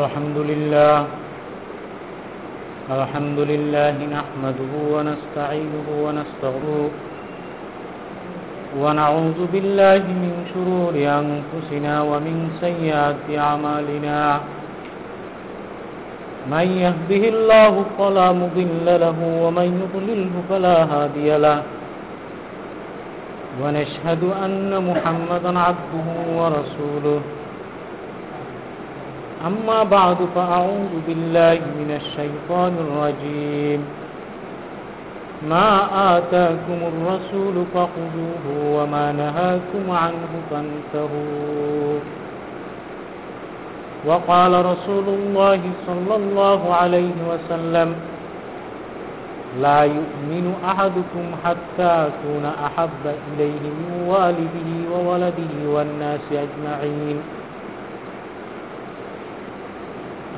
الحمد لله الحمد لله نحمده ونستعينه ونستغفره ونعوذ بالله من شرور أنفسنا ومن سيئات أعمالنا. من يهده الله فلا مضل له ومن يضلله فلا هادي له. ونشهد أن محمدا عبده ورسوله. أما بعد فأعوذ بالله من الشيطان الرجيم. ما آتاكم الرسول فخذوه وما نهاكم عنه فانتهوا. وقال رسول الله صلى الله عليه وسلم لا يؤمن أحدكم حتى أكون أحب إليه من والده وولده والناس أجمعين.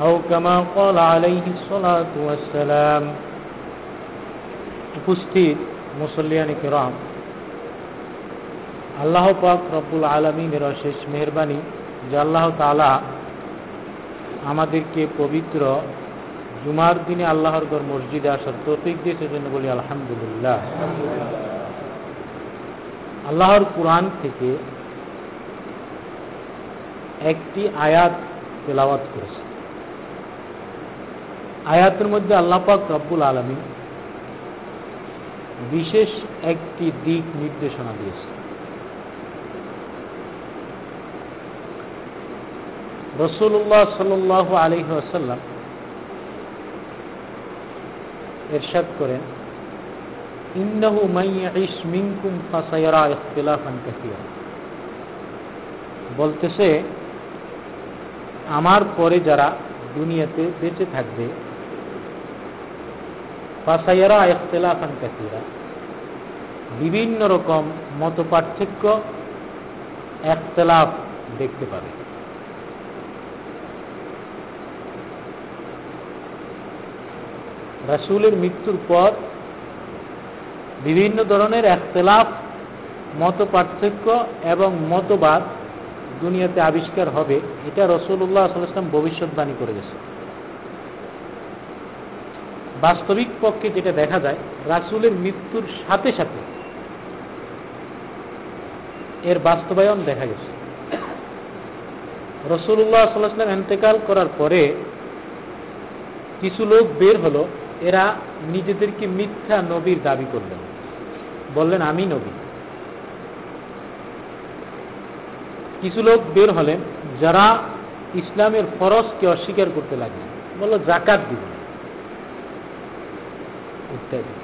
أو كما قال عليه الصلاة والسلام উপস্থিত মুসল্লিয়ানি কিরাম আল্লাহ পাক রব্বুল আলমিনের অশেষ মেহরবানি যে আল্লাহ তালা আমাদেরকে পবিত্র জুমার দিনে আল্লাহর গর মসজিদে আসার তৌফিক দিয়েছে জন্য বলি আলহামদুলিল্লাহ আল্লাহর কোরআন থেকে একটি আয়াত তেলাওয়াত করেছে আয়াতের মধ্যে আল্লাহ পাক রব্বুল আলমী বিশেষ একটি দিক নির্দেশনা দিয়েছে রসুল্লাহ সাল আলহি আসাল্লাম এরশাদ করেন, ইন্নাহু মাইয়াইশ মিনকুম ফাসায়ারা ইখতিলাফান কাসীরা। বলতেছে, আমার পরে যারা দুনিয়াতে বেঁচে থাকবে ফাসায়ারা ইখতিলাফান কাসীরা। বিভিন্ন রকম মত পার্থক্য একতলাফ দেখতে পাবে। রাসুলের মৃত্যুর পর বিভিন্ন ধরনের একতলাফ মত পার্থক্য এবং মতবাদ দুনিয়াতে আবিষ্কার হবে। এটা রসুল্লাহ সাল্লাম ভবিষ্যৎবাণী করে গেছে। বাস্তবিক পক্ষে যেটা দেখা যায়, রাসুলের মৃত্যুর সাথে সাথে এর বাস্তবায়ন দেখা গেছে। রসুল্লাহ সাল্লাহাম এন্তেকাল করার পরে কিছু লোক বের হলো, এরা নিজেদেরকে মিথ্যা নবীর দাবি করলেন। বললেন, আমি নবী। কিছু লোক বের হলেন, যারা ইসলামের ফরজকে অস্বীকার করতে লাগলেন। বলল, জাকাত দিব। ইত্যাদি।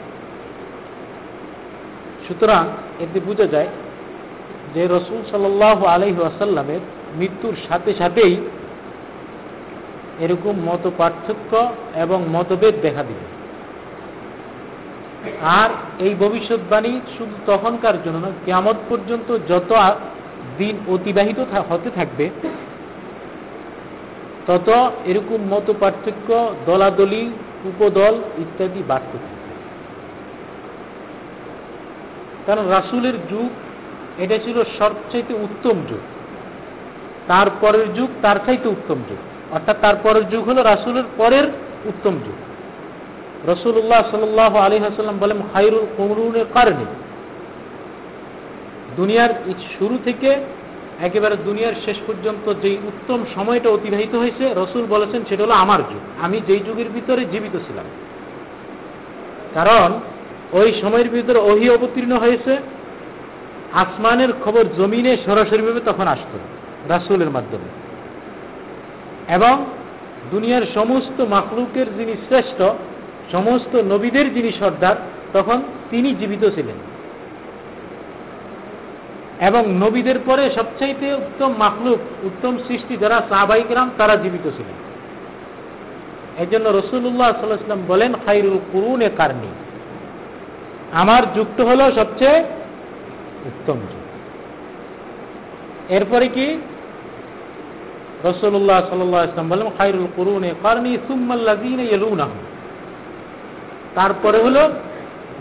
সুতরাং এতে বোঝা যায় যে রসুল সাল আলহি আসাল্লামের মৃত্যুর সাথে সাথেই এরকম মত পার্থক্য এবং মতভেদ দেখা দিবে আর এই ভবিষ্যৎবাণী শুধু তখনকার জন্য না কেমত পর্যন্ত যত দিন অতিবাহিত হতে থাকবে, তত এরকম মত পার্থক্য দলাদলি, উপদল ইত্যাদি বাড়তে থাকবে। কারণ রাসুলের যুগ এটা ছিল সবচাইতে উত্তম যুগ। তারপরের যুগ তার চাইতে উত্তম যুগ। অর্থাৎ তারপরের যুগ হলো রাসুলের পরের উত্তম যুগ। রসুল্লাহ সাল আলী হাসাল্লাম বলেন হাইরুল কমরুনের কারণে। দুনিয়ার শুরু থেকে একেবারে দুনিয়ার শেষ পর্যন্ত যেই উত্তম সময়টা অতিবাহিত হয়েছে, রসুল বলেছেন সেটা হলো আমার যুগ। আমি যেই যুগের ভিতরে জীবিত ছিলাম। কারণ ওই সময়ের ভিতরে ওহি অবতীর্ণ হয়েছে। আসমানের খবর জমিনে সরাসরিভাবে তখন আসত, রাসুলের মাধ্যমে। এবং দুনিয়ার সমস্ত মাখলুকের যিনি শ্রেষ্ঠ, সমস্ত নবীদের যিনি সর্দার, তখন তিনি জীবিত ছিলেন। এবং নবীদের পরে সবচাইতে উত্তম মাখলুক, উত্তম সৃষ্টি যারা সাহবাইকরাম তারা জীবিত ছিলেন। এই জন্য রসুল্লাহ সাল্লাহাম বলেন খাইরুল কুরুনে কারণী আমার যুক্ত হল সবচেয়ে উত্তম যুগ এরপরে কি? রসুল্লাহ সাল্লাম বলেন খাইরুল কুরুনে কারণী সুম্মাল্লাদিন এলুনাহ তারপরে হলো,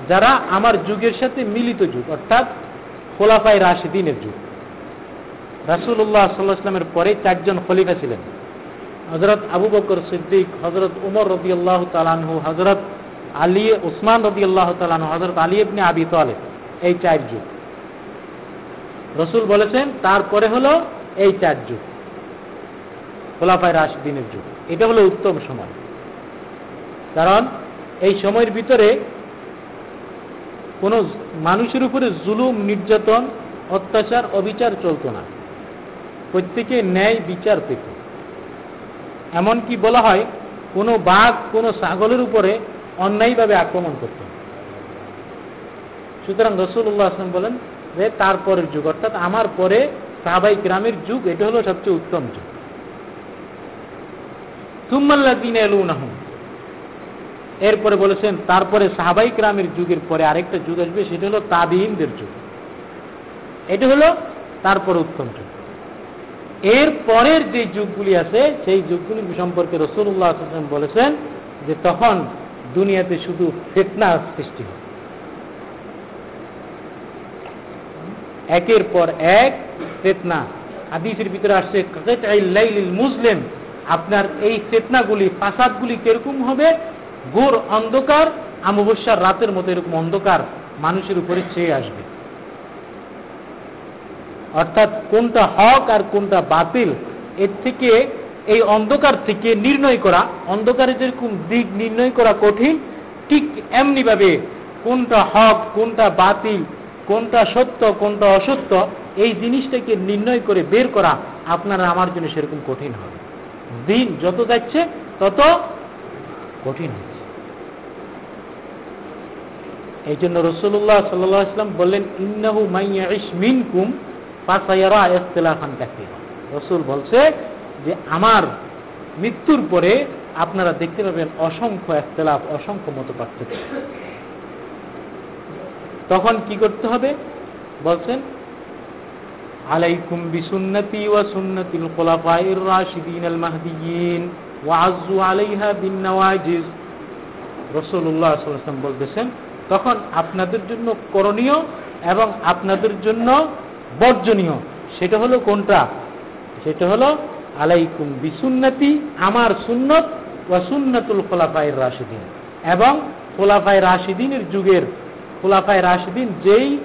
যারা আমার যুগের সাথে মিলিত যুগ, অর্থাৎ খোলাফাই রাশিদিনের যুগ। রাসুল্লাহ সাল্লাহামের পরে চারজন খলিফা ছিলেন। হজরত আবু বকর সিদ্দিক হজরত উমর রবি আল্লাহ তালানহু হজরত আলী, উসমান রবি আল্লাহ তালানহু হজরত আলী ইবনে আবি তালেব, এই চার যুগ। রসুল বলেছেন, তারপরে হলো এই চার যুগ, খোলাফায় রাশদিনের যুগ। এটা হলো উত্তম সময়। কারণ এই সময়ের ভিতরে কোনো মানুষের উপরে জুলুম, নির্যাতন, অত্যাচার, অবিচার চলত না। প্রত্যেকে ন্যায় বিচার পেত। এমনকি বলা হয়, কোনো বাঘ, কোনো ছাগলের উপরে অন্যায়ভাবে আক্রমণ করত। সুতরাং রসুল্লাহ আসলাম বলেন যে তারপরের যুগ, অর্থাৎ আমার পরে সাহাবাই গ্রামের যুগ, এটা হলো সবচেয়ে উত্তম যুগ। তুম্মাল্লা দিন এলু নাহম এরপরে বলেছেন তারপরে সাহাবাই গ্রামের যুগের পরে আরেকটা যুগ আসবে, সেটা হলো তাবিনদের যুগ। এটা হলো তারপরে উত্তম যুগ। এর পরের যে যুগগুলি আছে, সেই যুগগুলি সম্পর্কে রসুল্লাহ আসলাম বলেছেন যে, তখন দুনিয়াতে শুধু ফেতনা সৃষ্টি হবে একের পর এক ফেতনা। হাদিসের ভিতরে আসছে মুসলিম আপনার এই ফেতনাগুলি, ফাসাদগুলি কীরকম হবে? গোর অন্ধকার, অমাবস্যার রাতের মতো এরকম অন্ধকার মানুষের উপরে ছেয়ে আসবে। অর্থাৎ কোনটা হক আর কোনটা বাতিল, এর থেকে এই অন্ধকার থেকে নির্ণয় করা অন্ধকারে যেরকম দিক নির্ণয় করা কঠিন? ঠিক এমনিভাবে কোনটা হক, কোনটা বাতিল, কোনটা সত্য, কোনটা অসত্য, এই জিনিসটাকে নির্ণয় করে বের করা আপনার আমার জন্য সেরকম কঠিন হবে। দিন যত যাচ্ছে, তত কঠিন হচ্ছে। এই জন্য রসুল্লাহ সাল্লাম বললেন, ইন্নাহু মাইয়াইশ মিনকুম পাসাইয়ারা ইখতিলাফান কাসীরা। রসুল বলছে যে আমার মৃত্যুর পরে আপনারা দেখতে পাবেন অসংখ্য একতলাফ অসংখ্য মতো পার্থক্য তখন কি করতে হবে? বলছেন, আলাইকুম বিসুন্নতি ওয়া রাশিদিন আল মাহদিয়িন আলাইহা বিন নওয়াজিজ। বলতেছেন, তখন আপনাদের জন্য করণীয় এবং আপনাদের জন্য বর্জনীয়। সেটা হলো কোনটা? সেটা হলো আলাইকুম বিসুন্নতি, আমার সুন্নত ওয়া সুন্নাতুল খোলাফায়ের রাশিদিন। এবং খোলাফায় রাশিদিনের যুগের খোলাফায় রাশিদিন যেই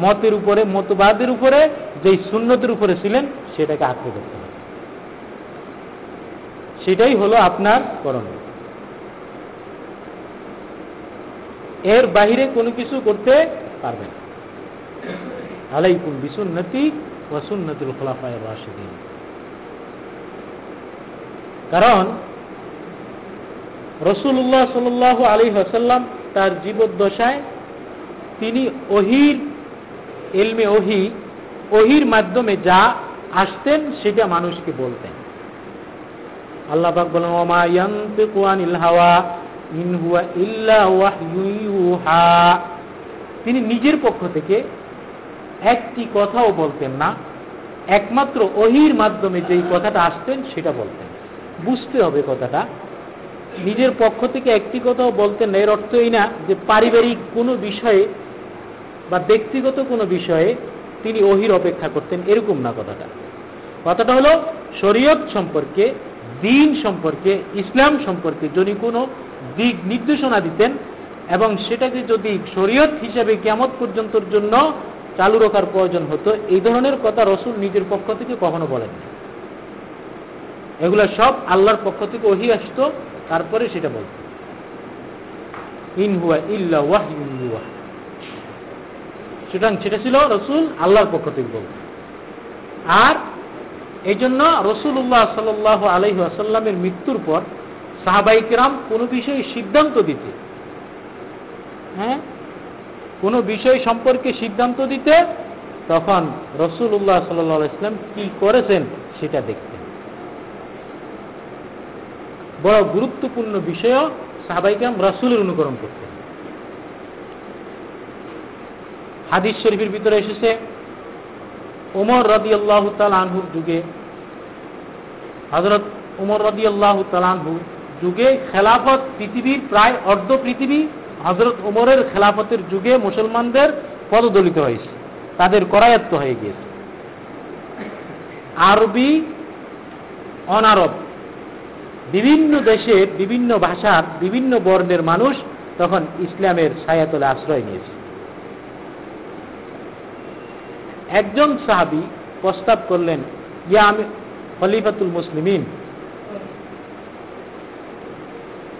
মতের উপরে, মতবাদের উপরে, যেই সুন্নতের উপরে ছিলেন, সেটাকে আঁকড়ে করতে হবে। সেটাই হলো আপনার করণীয়। এর বাহিরে কোনো কিছু করতে পারবেন আলাইকুম বিসুন্নতি ওয়াসুন্নতুল খোলাফায় রাশিদিন। কারণ রসুল্লাহ সাল আলী হাসাল্লাম তার জীবদ্দশায় তিনি ওহির এলমে ওহি, ওহির মাধ্যমে যা আসতেন সেটা মানুষকে বলতেন। আল্লাহ পাক বলেন, ওমা ইয়ান্তিকু আনিল হাওয়া, ইন হুয়া ইল্লা ওয়াহয়ুহা তিনি নিজের পক্ষ থেকে একটি কথাও বলতেন না, একমাত্র ওহির মাধ্যমে যেই কথাটা আসতেন সেটা বলতেন। বুঝতে হবে কথাটা। নিজের পক্ষ থেকে একটি কথাও বলতে না এর অর্থ এই না যে পারিবারিক কোনো বিষয়ে বা ব্যক্তিগত কোনো বিষয়ে তিনি অহির অপেক্ষা করতেন, এরকম না কথাটা। কথাটা হলো, শরীয়ত সম্পর্কে, দিন সম্পর্কে, ইসলাম সম্পর্কে যদি কোনো দিক নির্দেশনা দিতেন এবং সেটাকে যদি শরীয়ত হিসেবে কেমত পর্যন্তর জন্য চালু রাখার প্রয়োজন হতো, এই ধরনের কথা রসুল নিজের পক্ষ থেকে কখনো বলেন এগুলো সব আল্লাহর পক্ষ থেকে ওহি আসতো, তারপরে সেটা বলত। ইন হুয়া ইল্লা ওয়াহ সুতরাং সেটা ছিল রসুল আল্লাহর পক্ষ থেকে বলত। আর এই জন্য রসুল্লাহ সাল আলহি আসাল্লামের মৃত্যুর পর সাহাবাইকেরাম কোনো বিষয়ে সিদ্ধান্ত দিতে হ্যাঁ? কোনো বিষয় সম্পর্কে সিদ্ধান্ত দিতে তখন রসুল্লাহ সাল্লাহ ইসলাম কি করেছেন সেটা দেখতেন বড় গুরুত্বপূর্ণ বিষয়ও সাহাবাইকাম রসুলের অনুকরণ করতেন। হাদিস শরীফের ভিতরে এসেছে, ওমর রদি আল্লাহ আনহুর যুগে হজরত উমর রদি আল্লাহ তালানহু যুগে খেলাফত পৃথিবীর প্রায় অর্ধ পৃথিবী হজরত উমরের খেলাফতের যুগে মুসলমানদের পদদলিত হয়েছে, তাদের করায়ত্ত হয়ে গিয়েছে। আরবি, অনারব বিভিন্ন দেশের বিভিন্ন ভাষার বিভিন্ন বর্ণের মানুষ তখন ইসলামের ছায়াতলে আশ্রয় নিয়েছে। একজন সাহাবি প্রস্তাব করলেন, ইয়া আমি খলিফাতুল মুসলিমিন।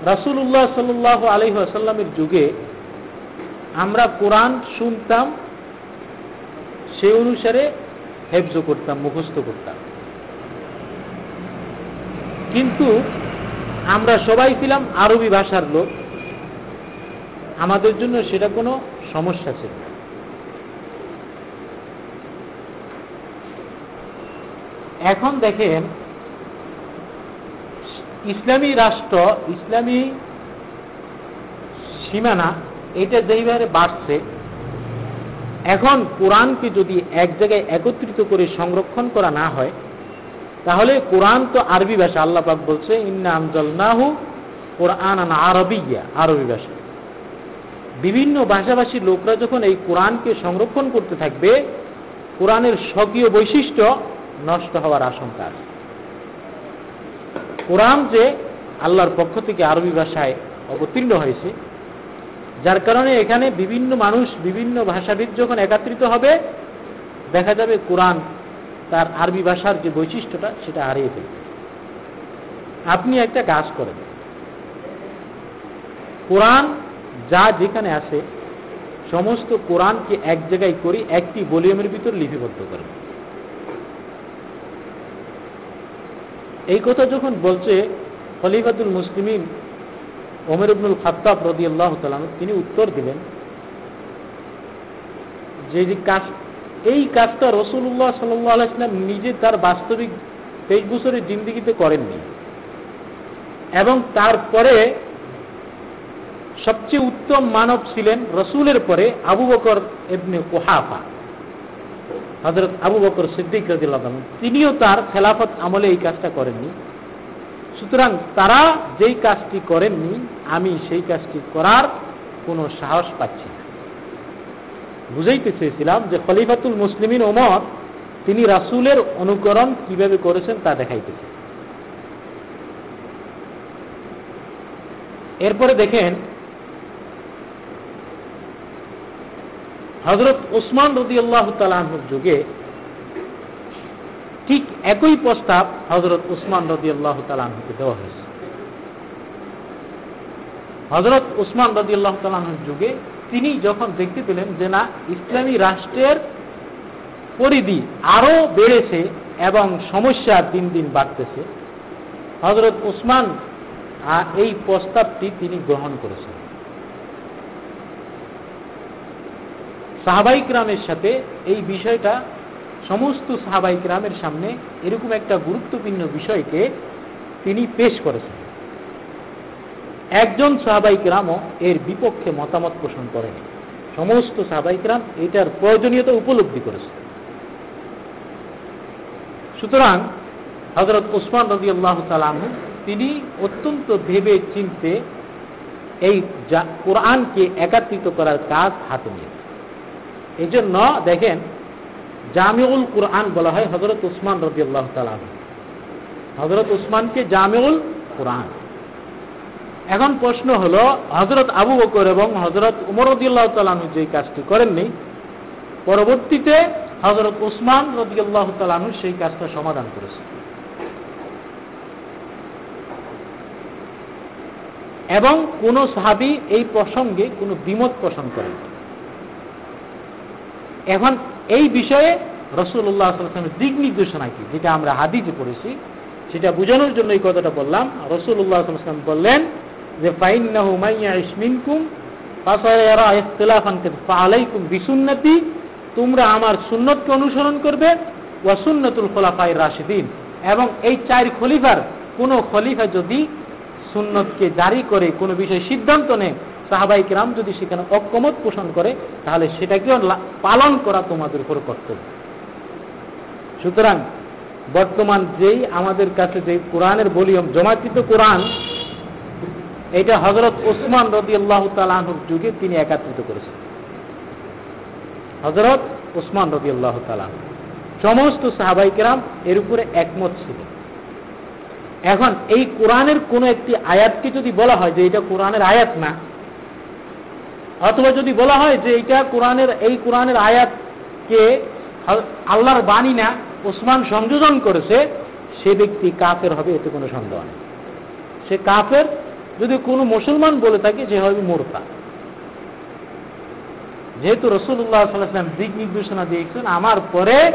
রাসুল্লাহ সাল্লাহ আলহি আসাল্লামের যুগে আমরা কোরআন শুনতাম সে অনুসারে হেফজ করতাম, মুখস্থ করতাম। কিন্তু আমরা সবাই ছিলাম আরবি ভাষার লোক। আমাদের জন্য সেটা কোনো সমস্যা ছিল এখন দেখেন, ইসলামী রাষ্ট্র, ইসলামী সীমানা, এটা যেইভাবে বাড়ছে, এখন কোরআনকে যদি এক জায়গায় একত্রিত করে সংরক্ষণ করা না হয় তাহলে কোরআন তো আরবি ভাষা, আল্লাহ পাক বলছে, ইন্না আমজল কোরআন আরবিয়া আরবি ভাষা। বিভিন্ন ভাষাভাষী লোকরা যখন এই কোরআনকে সংরক্ষণ করতে থাকবে, কোরআনের স্বকীয় বৈশিষ্ট্য নষ্ট হওয়ার আশঙ্কা আছে। কোরআন যে আল্লাহর পক্ষ থেকে আরবি ভাষায় অবতীর্ণ হয়েছে, যার কারণে এখানে বিভিন্ন মানুষ, বিভিন্ন ভাষাবিদ যখন একাত্রিত হবে, দেখা যাবে কোরআন তার আরবি ভাষার যে বৈশিষ্ট্যটা, সেটা হারিয়ে ফেলবে। আপনি একটা কাজ করেন। কোরআন যা যেখানে আছে, সমস্ত কোরআনকে এক জায়গায় করি একটি ভলিউমের ভিতর লিপিবদ্ধ করেন। এই কথা যখন বলছে খলিফাতুল মুসলিমিন ওমর ইবনুল খাত্তাব রদি আল্লাহ তিনি উত্তর দিলেন যে কাজ এই কাজটা রসুল্লাহ সাল্লাম নিজে তার বাস্তবিক তেইশ বছরের জিন্দিগিতে করেননি। এবং তারপরে সবচেয়ে উত্তম মানব ছিলেন রসুলের পরে আবু বকর এবনে কোহাফা হজরত আবু বকর সিদ্দিক তিনিও তার খেলাফত আমলে এই কাজটা করেননি। সুতরাং তারা যেই কাজটি করেননি, আমি সেই কাজটি করার কোনো সাহস পাচ্ছি বুঝাইতে চেয়েছিলাম যে খলিফাতুল মুসলিমিন ওমর, তিনি রাসুলের অনুকরণ কীভাবে করেছেন তা দেখাইতেছে। এরপরে দেখেন হজরত ওসমান রদি আল্লাহ তালাহুর যুগে ঠিক একই প্রস্তাব হজরত উসমান রদি আল্লাহ তালাহুকে দেওয়া হয়েছে। হজরত উসমান রদি আল্লাহ তালাহুর যুগে তিনি যখন দেখতে পেলেন যে না, ইসলামী রাষ্ট্রের পরিধি আরও বেড়েছে এবং সমস্যা দিন দিন বাড়তেছে হজরত উসমান এই প্রস্তাবটি তিনি গ্রহণ করেছেন। সাহাবাইক রামের সাথে এই বিষয়টা, সমস্ত সাহাবাইক রামের সামনে এরকম একটা গুরুত্বপূর্ণ বিষয়কে তিনি পেশ করেছেন। একজন সাহাবাইক রামও এর বিপক্ষে মতামত পোষণ করেনি। সমস্ত সাহাবাইক রাম এটার প্রয়োজনীয়তা উপলব্ধি করেছে সুতরাং হজরত ওসমান রদি আল্লাহ তালাম তিনি অত্যন্ত ভেবে চিনতে এই কোরআনকে একাত্রিত করার কাজ হাতে নিয়েছে এই জন্য দেখেন, জামিউল কোরআন বলা হয় হজরত উসমান রবি আল্লাহ তালাম হজরত উসমানকে জামিউল কোরআন। এখন প্রশ্ন হল হজরত আবু বকর এবং হজরত উমর রদিয়াল্লাহ তালানু যে কাজটি করেননি, পরবর্তীতে হজরত উসমান রদিয়াল্লাহ তালানু সেই কাজটা সমাধান করেছে এবং কোন সাহাবি এই প্রসঙ্গে কোনো বিমত পোষণ করেন এখন এই বিষয়ে রসুল্লাহ আসলামের দিক নির্দেশনা কি, যেটা আমরা হাদিজে পড়েছি, সেটা বোঝানোর জন্য এই কথাটা বললাম। রসুল্লাহ সাল্লাম বললেন যে ফাইন্নাহু মাইয়া ইসমিনকুম আলাইকুম বিসুন্নতি, তোমরা আমার সুন্নতকে অনুসরণ করবে ওয়াসুন্নতুল খোলাফাই রাশিদিন। এবং এই চার খলিফার, কোন খলিফা যদি সুন্নতকে জারি করে, কোনো বিষয় সিদ্ধান্ত নেয় সাহাবাই কিরাম যদি সেখানে অক্ষমত পোষণ করে, তাহলে সেটাকেও পালন করা তোমাদের উপর কর্তব্য। সুতরাং, বর্তমান যেই আমাদের কাছে যে কোরআনের বলিয়ম, জমাকৃত কোরআন এটা হজরত ওসমান রদি আল্লাহ তালাহুর যুগে তিনি একাত্রিত করেছেন। হজরত ওসমান রদি আল্লাহ তালাহ সমস্ত সাহাবাই কেরাম এর উপরে একমত ছিল। এখন এই কোরআনের কোন একটি আয়াতকে যদি বলা হয় যে এটা কোরআনের আয়াত না, অথবা যদি বলা হয় যে এটা কোরআনের, এই কোরআনের আয়াতকে আল্লাহর বাণী না ওসমান সংযোজন করেছে, সে ব্যক্তি কাফের হবে এতে কোনো সন্দেহ নেই। সে কাফের যদি কোনো মুসলমান বলে থাকে সে হবে মোরতা। যেহেতু রসুল্লাহ সাল্লাহাম দিক নির্দেশনা দিয়েছেন, আমার পরে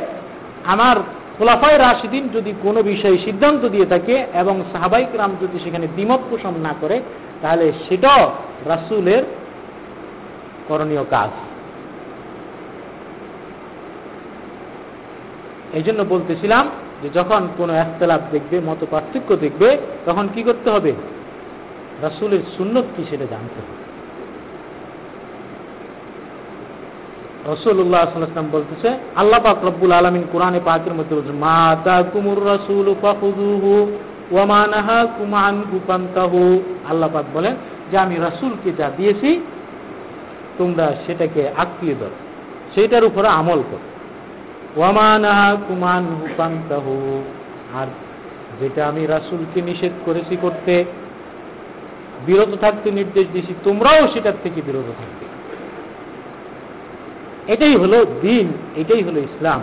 আমার খোলাফায় রাশিদিন যদি কোনো বিষয়ে সিদ্ধান্ত দিয়ে থাকে এবং সাহাবাইক রাম যদি সেখানে দ্বিমত পোষণ না করে, তাহলে সেটাও রাসুলের করণীয় কাজ। এই জন্য বলতেছিলাম যে যখন কোনো একতলাপ দেখবে মত পার্থক্য দেখবে, তখন কি করতে হবে? রাসুলের সুন্নত কি সেটা জানতে হবে। রসুল্লাহ সাল্লাম বলতেছে, আল্লাহ পাক রব্বুল আলমিন কোরআনে পাকের মধ্যে বলছে মাতা কুমুর রসুল ওয়ামানাহা কুমান কুপান্তাহু আল্লাহ পাক বলেন যে, আমি রাসুলকে যা দিয়েছি, তোমরা সেটাকে আঁকড়িয়ে ধরো। সেটার উপরে আমল করো। ওয়ামানাহা কুমান হুপান্তাহু আর যেটা আমি রাসুলকে নিষেধ করেছি করতে বিরত থাকতে নির্দেশ দিয়েছি, তোমরাও সেটার থেকে বিরত থাকবে। এটাই হলো দিন, এটাই হলো ইসলাম।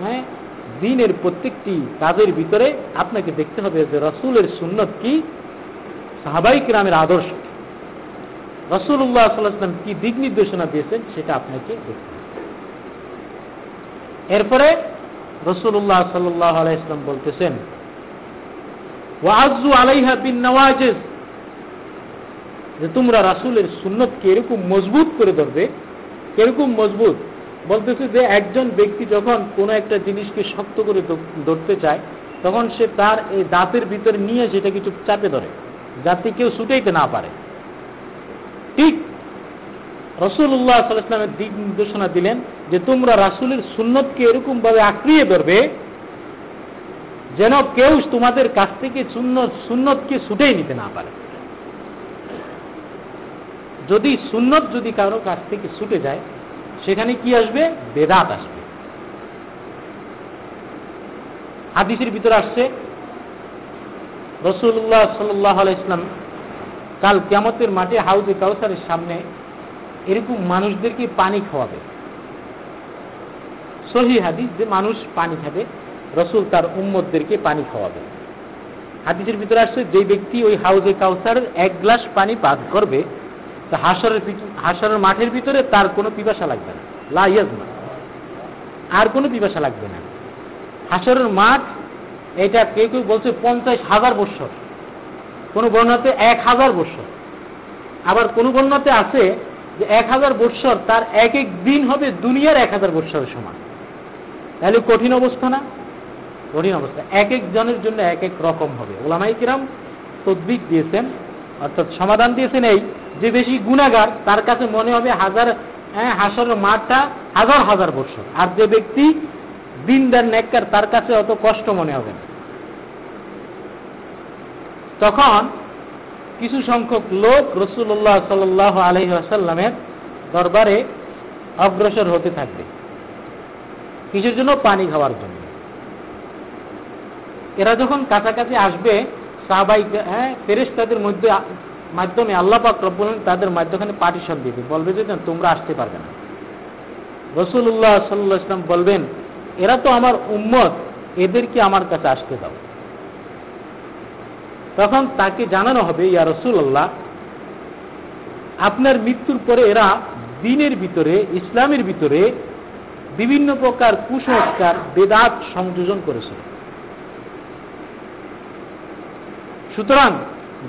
হ্যাঁ? দিনের প্রত্যেকটি কাজের ভিতরে আপনাকে দেখতে হবে যে রসুলের সুন্নত কি, সাহাবাই কিরামের আদর্শ রসুল্লাহ সাল্লাহাম কি দিক নির্দেশনা দিয়েছেন, সেটা আপনাকে দেখতে হবে। এরপরে রসুল্লাহ সাল্লাহ আলাইসলাম বলতেছেন ওয়াজু আলাইহা বিন নওয়াজেজ যে তোমরা রাসুলের সুন্নতকে এরকম মজবুত করে ধরবে, এরকম মজবুত বলতেছে যে একজন ব্যক্তি যখন কোনো একটা জিনিসকে শক্ত করে ধরতে চায়, তখন সে তার এই দাঁতের ভিতরে নিয়ে সেটা কিছু চাপে ধরে, যাতে কেউ ছুটাইতে না পারে। ঠিক রসুল্লাহ সাল্লামের দিক নির্দেশনা দিলেন যে তোমরা রাসুলের সুন্নতকে এরকম ভাবে আঁকড়িয়ে ধরবে, যেন কেউ তোমাদের কাছ থেকে সুন্নত, সুন্নতকে ছুটেই নিতে না পারে। যদি সুন্নত যদি কারও কাছ থেকে ছুটে যায়, সেখানে কি আসবে? বেদাত আসবে। হাদিসের ভিতরে আসছে রসুল্লাহ সাল্লাহ ইসলাম কাল কেমতের মাঠে হাউজে কাউসারের সামনে এরকম মানুষদেরকে পানি খাওয়াবে। সহি হাদিস যে মানুষ পানি খাবে, রসুল তার উম্মদদেরকে পানি খাওয়াবে। হাদিসের ভিতরে আসছে, যে ব্যক্তি ওই হাউজে কাউসারের এক গ্লাস পানি পান করবে তা হাসরের হাসরের মাঠের ভিতরে তার কোনো পিপাসা লাগবে না। লাইয়াজ না আর কোনো পিপাসা লাগবে না। হাসরের মাঠ, এটা কেউ কেউ বলছে পঞ্চাশ হাজার বৎসর। কোন বর্ণাতে এক হাজার বৎসর। আবার কোন বর্ণাতে আছে যে এক হাজার বৎসর তার এক এক দিন হবে দুনিয়ার এক হাজার বৎসরের সমান। তাহলে কঠিন অবস্থা না? কঠিন অবস্থা। এক এক জনের জন্য এক এক রকম হবে। ওলামাই কিরাম তদ্বিক দিয়েছেন, অর্থাৎ সমাধান দিয়েছেন এই যে বেশি গুণাগার, তার কাছে মনে হবে হাজার হ্যাঁ হাসর মাঠটা হাজার হাজার বছর। আর যে ব্যক্তি দিনদার, নেককার, তার কাছে অত কষ্ট মনে হবে না। তখন কিছু সংখ্যক লোক রসুল্লাহ সাল আলহি দরবারে অগ্রসর হতে থাকবে। কিছুর জন্য? পানি খাওয়ার জন্য। এরা যখন কাছাকাছি আসবে, সাহবাই হ্যাঁ ফেরেস্তাদের মধ্যে মাধ্যমে আল্লাহ পাক রব্বুল তাদের মাধ্যমে পার্টিশন দিবে। বলবে যে তোমরা আসতে পারবে না। রসুল্লাহ সাল্লাহ ইসলাম বলবেন, এরা তো আমার উম্মত, এদেরকে আমার কাছে আসতে দাও। তখন তাকে জানানো হবে, ইয়া রসুল্লাহ আপনার মৃত্যুর পরে এরা দিনের ভিতরে, ইসলামের ভিতরে বিভিন্ন প্রকার কুসংস্কার, বেদাত সংযোজন করেছে। সুতরাং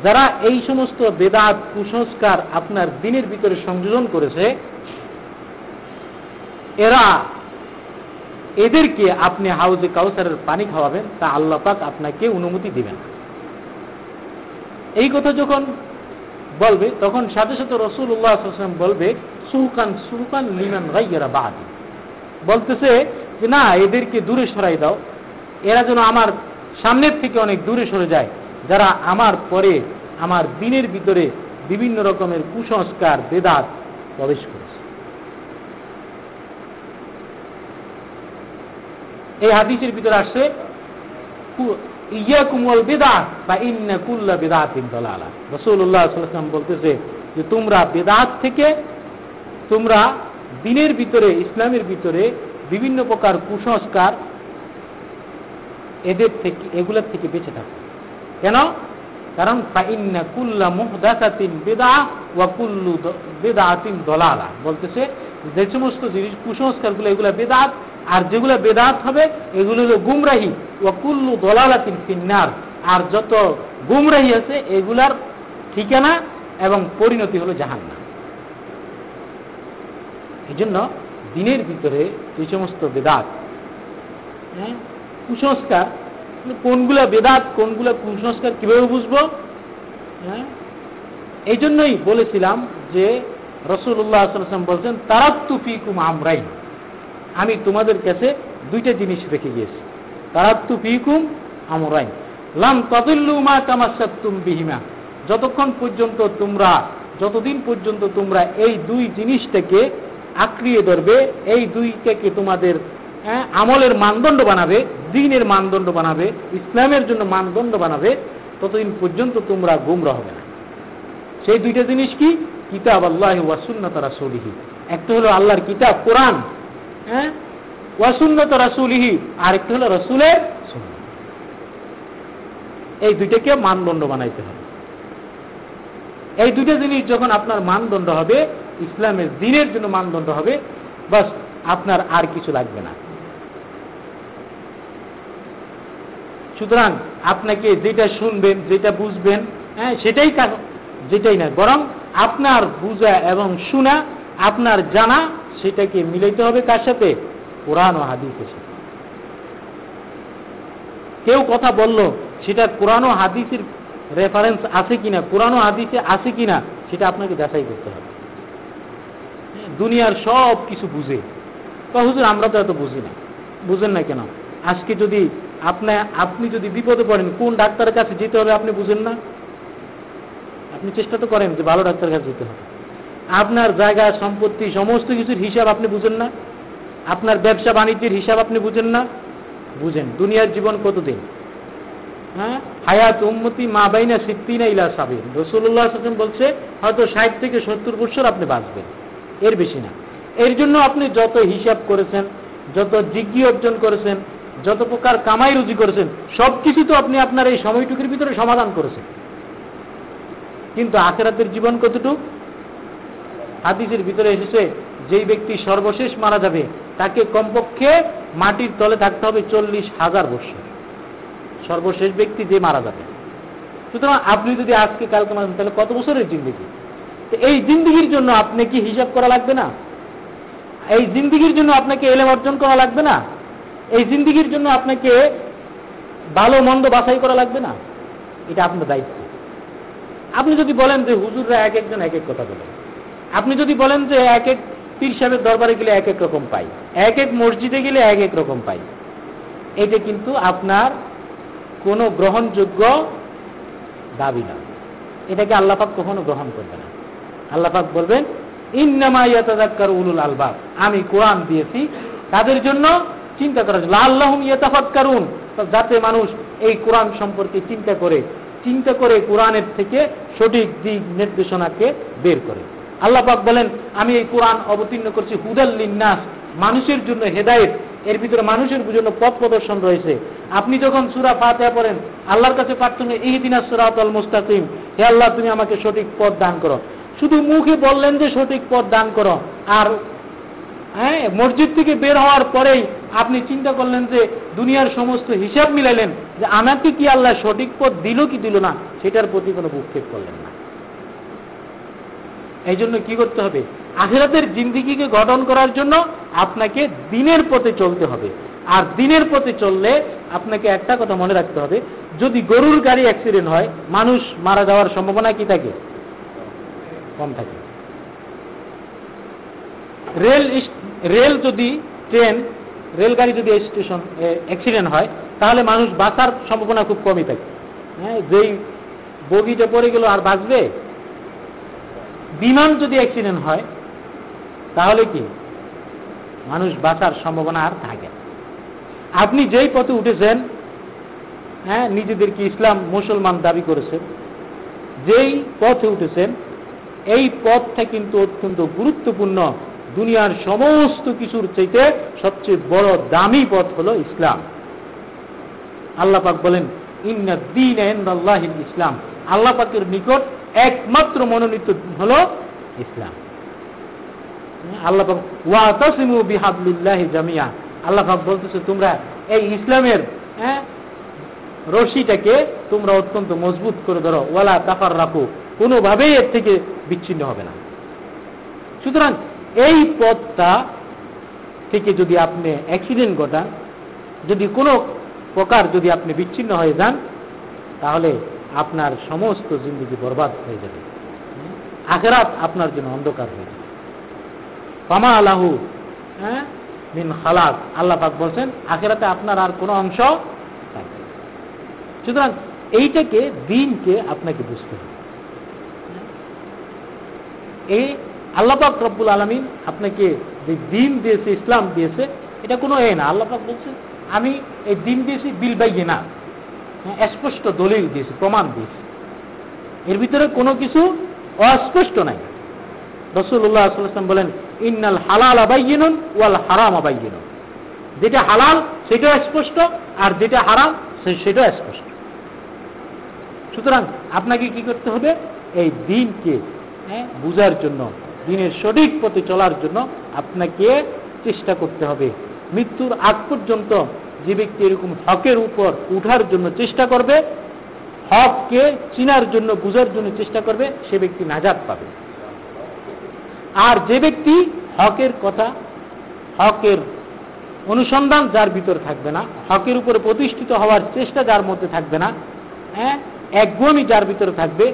যারা এই সমস্ত বেদাত, কুসংস্কার আপনার দিনের ভিতরে সংযোজন করেছে, এরা এদেরকে আপনি হাউজে কাউসারের পানি খাওয়াবেন, তা আল্লাহ পাক আপনাকে অনুমতি দিবেন। এই কথা যখন বলবে, তখন সাথে সাথে রসুল্লাহাম বলবে সুহকান সুহকান লিমান গাইয়েরা বাদ। বলতেছে যে, না, এদেরকে দূরে সরাই দাও। এরা যেন আমার সামনের থেকে অনেক দূরে সরে যায়। যারা আমার পরে আমার দিনের ভিতরে বিভিন্ন রকমের কুসংস্কার, বেদাত প্রবেশ করেছে। এই হাদিসের ভিতরে আসছে ইয়া কুমল বেদা বা ইন্না কুল্লা দলালা। রসুল্লাহ সাল্লাম বলতেছে যে, তোমরা বেদাত থেকে, তোমরা দিনের ভিতরে, ইসলামের ভিতরে বিভিন্ন প্রকার কুসংস্কার এদের থেকে, এগুলোর থেকে বেঁচে থাকো। কেন? কারণ ফাইন্না কুল্লা মুহদাসাতিন বেদা ওয়া কুল্লু বেদাতিন দলালা। বলতেছে যে সমস্ত জিনিস, কুসংস্কারগুলো, এগুলো বেদাত আর যেগুলো বেদাত হবে, এগুলো হলো গুমরাহি। ওয়া কুল্লু দলালাতিন ফিন্নার। আর যত গুমরাহি আছে, এগুলার ঠিকানা এবং পরিণতি হলো জাহান্না এই জন্য দিনের ভিতরে যে সমস্ত বেদাত হ্যাঁ কুসংস্কার কোনগুলা বেদাত কোনগুলা কুসংস্কার কীভাবে বুঝব? হ্যাঁ? এই জন্যই বলেছিলাম যে রসুল্লাহ আসলাম বলছেন তারাত্তু ফিকুম আমরাই আমি তোমাদের কাছে দুইটা জিনিস রেখে গিয়েছি। তারাত্তু ফিকুম আমরাই লাম তদুল্লু মা কামাসাত্তুম বিহিমা। যতক্ষণ পর্যন্ত তোমরা যতদিন পর্যন্ত তোমরা এই দুই জিনিসটাকে আঁকড়িয়ে ধরবে এই দুইটাকে তোমাদের হ্যাঁ, আমলের মানদণ্ড বানাবে দিনের মানদণ্ড বানাবে, ইসলামের জন্য মানদণ্ড বানাবে, ততদিন পর্যন্ত তোমরা গুমরা হবে না। সেই দুইটা জিনিস কি? কিতাব আল্লাহ ওয়াসুন্নত রাসুলিহি। একটা হলো আল্লাহর কিতাব, কোরআন হ্যাঁ? ওয়াসুন্নত রাসুলিহি আর একটা হলো রসুলের এই দুইটাকে মানদণ্ড বানাইতে হবে। এই দুইটা জিনিস যখন আপনার মানদণ্ড হবে, ইসলামের দিনের জন্য মানদণ্ড হবে, বাস আপনার আর কিছু লাগবে না। সুতরাং আপনাকে যেটা শুনবেন যেটা বুঝবেন হ্যাঁ সেটাই যেটাই না বরং আপনার বুঝা এবং শোনা আপনার জানা সেটাকে মিলাইতে হবে কার সাথে? কোরআন ও হাদিসের সাথে। কেউ কথা বলল সেটা কোরআন ও হাদিসের রেফারেন্স আছে কিনা কোরআন ও হাদিসে আছে কিনা সেটা আপনাকে যাচাই করতে হবে। হ্যাঁ, দুনিয়ার সব কিছু বুঝে হুজুর আমরা তো এত বুঝি না। বুঝেন না কেন? আজকে যদি আপনি আপনি যদি বিপদে পড়েন, কোন ডাক্তারের কাছে যেতে হবে আপনি বুঝেন না? আপনি চেষ্টা তো করেন যে ভালো ডাক্তারের কাছে যেতে হবে। আপনার জায়গা, সম্পত্তি, সমস্ত কিছুর হিসাব আপনি বুঝেন না? আপনার ব্যবসা, বাণিজ্যের হিসাব আপনি বুঝেন না? বুঝেন, দুনিয়ার জীবন কতদিন? হ্যাঁ? হায়াত উম্মতি মা বাইনা সিদ্দিনা ইলা সাবির রসুল্লাহ বলছে, হয়তো ষাট থেকে সত্তর বছর আপনি বাঁচবেন। এর বেশি না। এর জন্য আপনি যত হিসাব করেছেন, যত জিজ্ঞি অর্জন করেছেন যত প্রকার কামাই রুজি করেছেন সব কিছু তো আপনি আপনার এই সময়টুকুর ভিতরে সমাধান করেছেন। কিন্তু আখেরাতের জীবন কতটুক? হাদিসের ভিতরে এসেছে, যেই ব্যক্তি সর্বশেষ মারা যাবে, তাকে কমপক্ষে মাটির তলে থাকতে হবে চল্লিশ হাজার বছর। সর্বশেষ ব্যক্তি যে মারা যাবে। সুতরাং আপনি যদি আজকে কালকে মারা তাহলে কত বছরের জিন্দিগি? এই জিন্দিগির জন্য আপনি কি হিসাব করা লাগবে না? এই জিন্দিগির জন্য আপনাকে এলেম অর্জন করা লাগবে না? এই জিন্দিগির জন্য আপনাকে ভালো, মন্দ বাছাই করা লাগবে না? এটা আপনার দায়িত্ব। আপনি যদি বলেন যে হুজুররা এক একজন এক এক কথা বলে, আপনি যদি বলেন যে এক এক পীর সাহেবের দরবারে গেলে এক এক রকম পাই, এক এক মসজিদে গেলে এক এক রকম পাই, এটা কিন্তু আপনার কোনো গ্রহণযোগ্য দাবি না। এটাকে আল্লাপাক কখনো গ্রহণ করবে না। আল্লাপাক বলবেন ইন্নামাইয়াতাক্কার উলুল আলবাব। আমি কোরআন দিয়েছি, তাদের জন্য চিন্তা করার জন্য আল্লাহ ইয়াতাফাক্কারুন। যাতে মানুষ এই কোরআন সম্পর্কে চিন্তা করে চিন্তা করে কোরআনের থেকে সঠিক দিক নির্দেশনাকে বের করে। আল্লাহ পাক বলেন, আমি এই কোরআন অবতীর্ণ করছি হুদাল্লিন্নাস মানুষের জন্য হেদায়েত। এর ভিতরে মানুষের জন্য পথ প্রদর্শন রয়েছে। আপনি যখন সুরা ফাতেহা পড়েন, আল্লাহর কাছে প্রার্থনা এই দিনা সুরাত আল মুস্তাকিম, হে আল্লাহ তুমি আমাকে সঠিক পথ দান করো। শুধু মুখে বললেন যে সঠিক পথ দান করো, আর হ্যাঁ মসজিদ থেকে বের হওয়ার পরেই আপনি চিন্তা করলেন যে দুনিয়ার সমস্ত হিসাব মিলাইলেন যে আমাকে কি আল্লাহ সঠিক পথ দিল কি দিল না, সেটার প্রতি কোনো ভূক্ষেপ করলেন না। এই জন্য কি করতে হবে? আখেরাতের জিন্দিগিকে গঠন করার জন্য আপনাকে দিনের পথে চলতে হবে। আর দিনের পথে চললে আপনাকে একটা কথা মনে রাখতে হবে, যদি গরুর গাড়ি অ্যাক্সিডেন্ট হয়, মানুষ মারা যাওয়ার সম্ভাবনা কি থাকে? কম থাকে। রেল রেল যদি ট্রেন, রেলগাড়ি যদি স্টেশন অ্যাক্সিডেন্ট হয়, তাহলে মানুষ বাঁচার সম্ভাবনা খুব কমই থাকে। হ্যাঁ যেই বগিটা পড়ে গেল আর বাঁচবে? বিমান যদি অ্যাক্সিডেন্ট হয়, তাহলে কি? মানুষ বাঁচার সম্ভাবনা আর থাকে আপনি যেই পথে উঠেছেন হ্যাঁ নিজেদেরকে ইসলাম মুসলমান দাবি করেছেন, যেই পথে উঠেছেন, এই পথটা কিন্তু অত্যন্ত গুরুত্বপূর্ণ দুনিয়ার সমস্ত কিছুর চাইতে সবচেয়ে বড় দামি পথ হলো ইসলাম। আল্লাহ পাক বলেন ইন্দিন ইসলাম। আল্লাহ পাকের নিকট একমাত্র মনোনীত হলো ইসলাম। আল্লাহ পাক ওয়াতাসিমু বিহাবলিল্লাহি জামিয়া। আল্লাহ পাক বলতেছে, তোমরা এই ইসলামের হ্যাঁ রশিটাকে তোমরা অত্যন্ত মজবুত করে ধরো। ওয়ালা তাফার রাখো কোনোভাবেই এর থেকে বিচ্ছিন্ন হবে না। সুতরাং এই পথটা থেকে যদি আপনি অ্যাক্সিডেন্ট ঘটান, যদি কোনো প্রকার যদি আপনি বিচ্ছিন্ন হয়ে যান, তাহলে আপনার সমস্ত জিন্দগি বরবাদ হয়ে যাবে। আখেরাত আপনার জন্য অন্ধকার হয়ে যাবে। পামা আলাহু হ্যাঁ মিন খালাক। আল্লাহ পাক বলছেন, আখেরাতে আপনার আর কোনো অংশ থাকবে। সুতরাং এইটাকে, দিনকে আপনাকে বুঝতে হবে। এই আল্লাপাক রব্বুল আলমিন আপনাকে যে দিন দিয়েছে ইসলাম দিয়েছে এটা কোনো এ না। আল্লাপাক বলছে আমি এই দিন দিয়েছি বিল বাইয়ে না। হ্যাঁ, স্পষ্ট দলিল দিয়েছি প্রমাণ দিয়েছি। এর ভিতরে কোনো কিছু অস্পষ্ট নাই। রসুল্লাহ সাল্লাম বলেন ইন্নাল হালাল আবাইনুন ওয়াল হারাম আবাইনুন যেটা হালাল সেটাও স্পষ্ট আর যেটা হারাম সেটাও স্পষ্ট। সুতরাং আপনাকে কি করতে হবে? এই দিনকে হ্যাঁ, বুঝার জন্য দিনের সঠিক পথে চলার জন্য আপনাকে চেষ্টা করতে হবে। মৃত্যুর আগ পর্যন্ত যে ব্যক্তি এরকম হকের উপর উঠার জন্য চেষ্টা করবে, হককে চিনার জন্য, বুঝার জন্য চেষ্টা করবে, সে ব্যক্তি নাজাদ পাবে। আর যে ব্যক্তি হকের কথা, হকের অনুসন্ধান যার ভিতর থাকবে না, হকের উপরে প্রতিষ্ঠিত হওয়ার চেষ্টা যার মধ্যে থাকবে না হ্যাঁ একগুমি যার ভিতরে থাকবে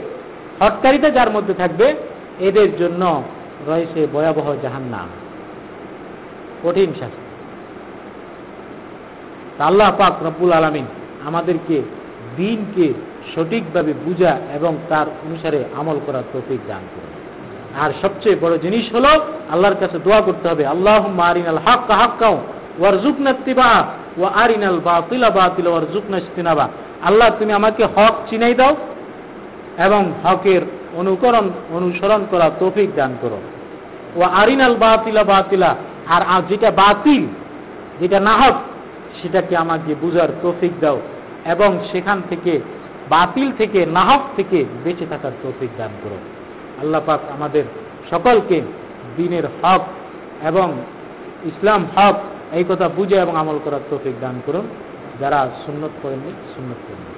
হটকারিতা যার মধ্যে থাকবে, এদের জন্য রয়েছে ভয়াবহ জাহান্নাম। কঠিন শাস্তি। আল্লাহ পাক রব্বুল আলমিন আমাদেরকে দিনকে সঠিকভাবে বুঝা এবং তার অনুসারে আমল করার তৌফিক দান করুন। আর সবচেয়ে বড় জিনিস হলো, আল্লাহর কাছে দোয়া করতে হবে আল্লাহ আরিনাল হক হাক্কাও ওয়ারজুকনা তিবা ও আরিনাল বাতিলা বাতিল ওয়ারজুকনা ইস্তিনাবা আল্লাহ, তুমি আমাকে হক চিনাই দাও এবং হকের অনুকরণ, অনুসরণ করা তৌফিক দান করো। ও আরিনাল বাতিলা বাতিলা। আর যেটা বাতিল, যেটা না হক, সেটাকে আমাকে বুঝার তৌফিক দাও এবং সেখান থেকে, বাতিল থেকে নাহক থেকে বেঁচে থাকার তৌফিক দান করো। আল্লাহ পাক আমাদের সকলকে দিনের হক এবং ইসলাম হক, এই কথা বুঝে এবং আমল করার তৌফিক দান করুন। যারা সুন্নত করেননি, সুন্নত করেন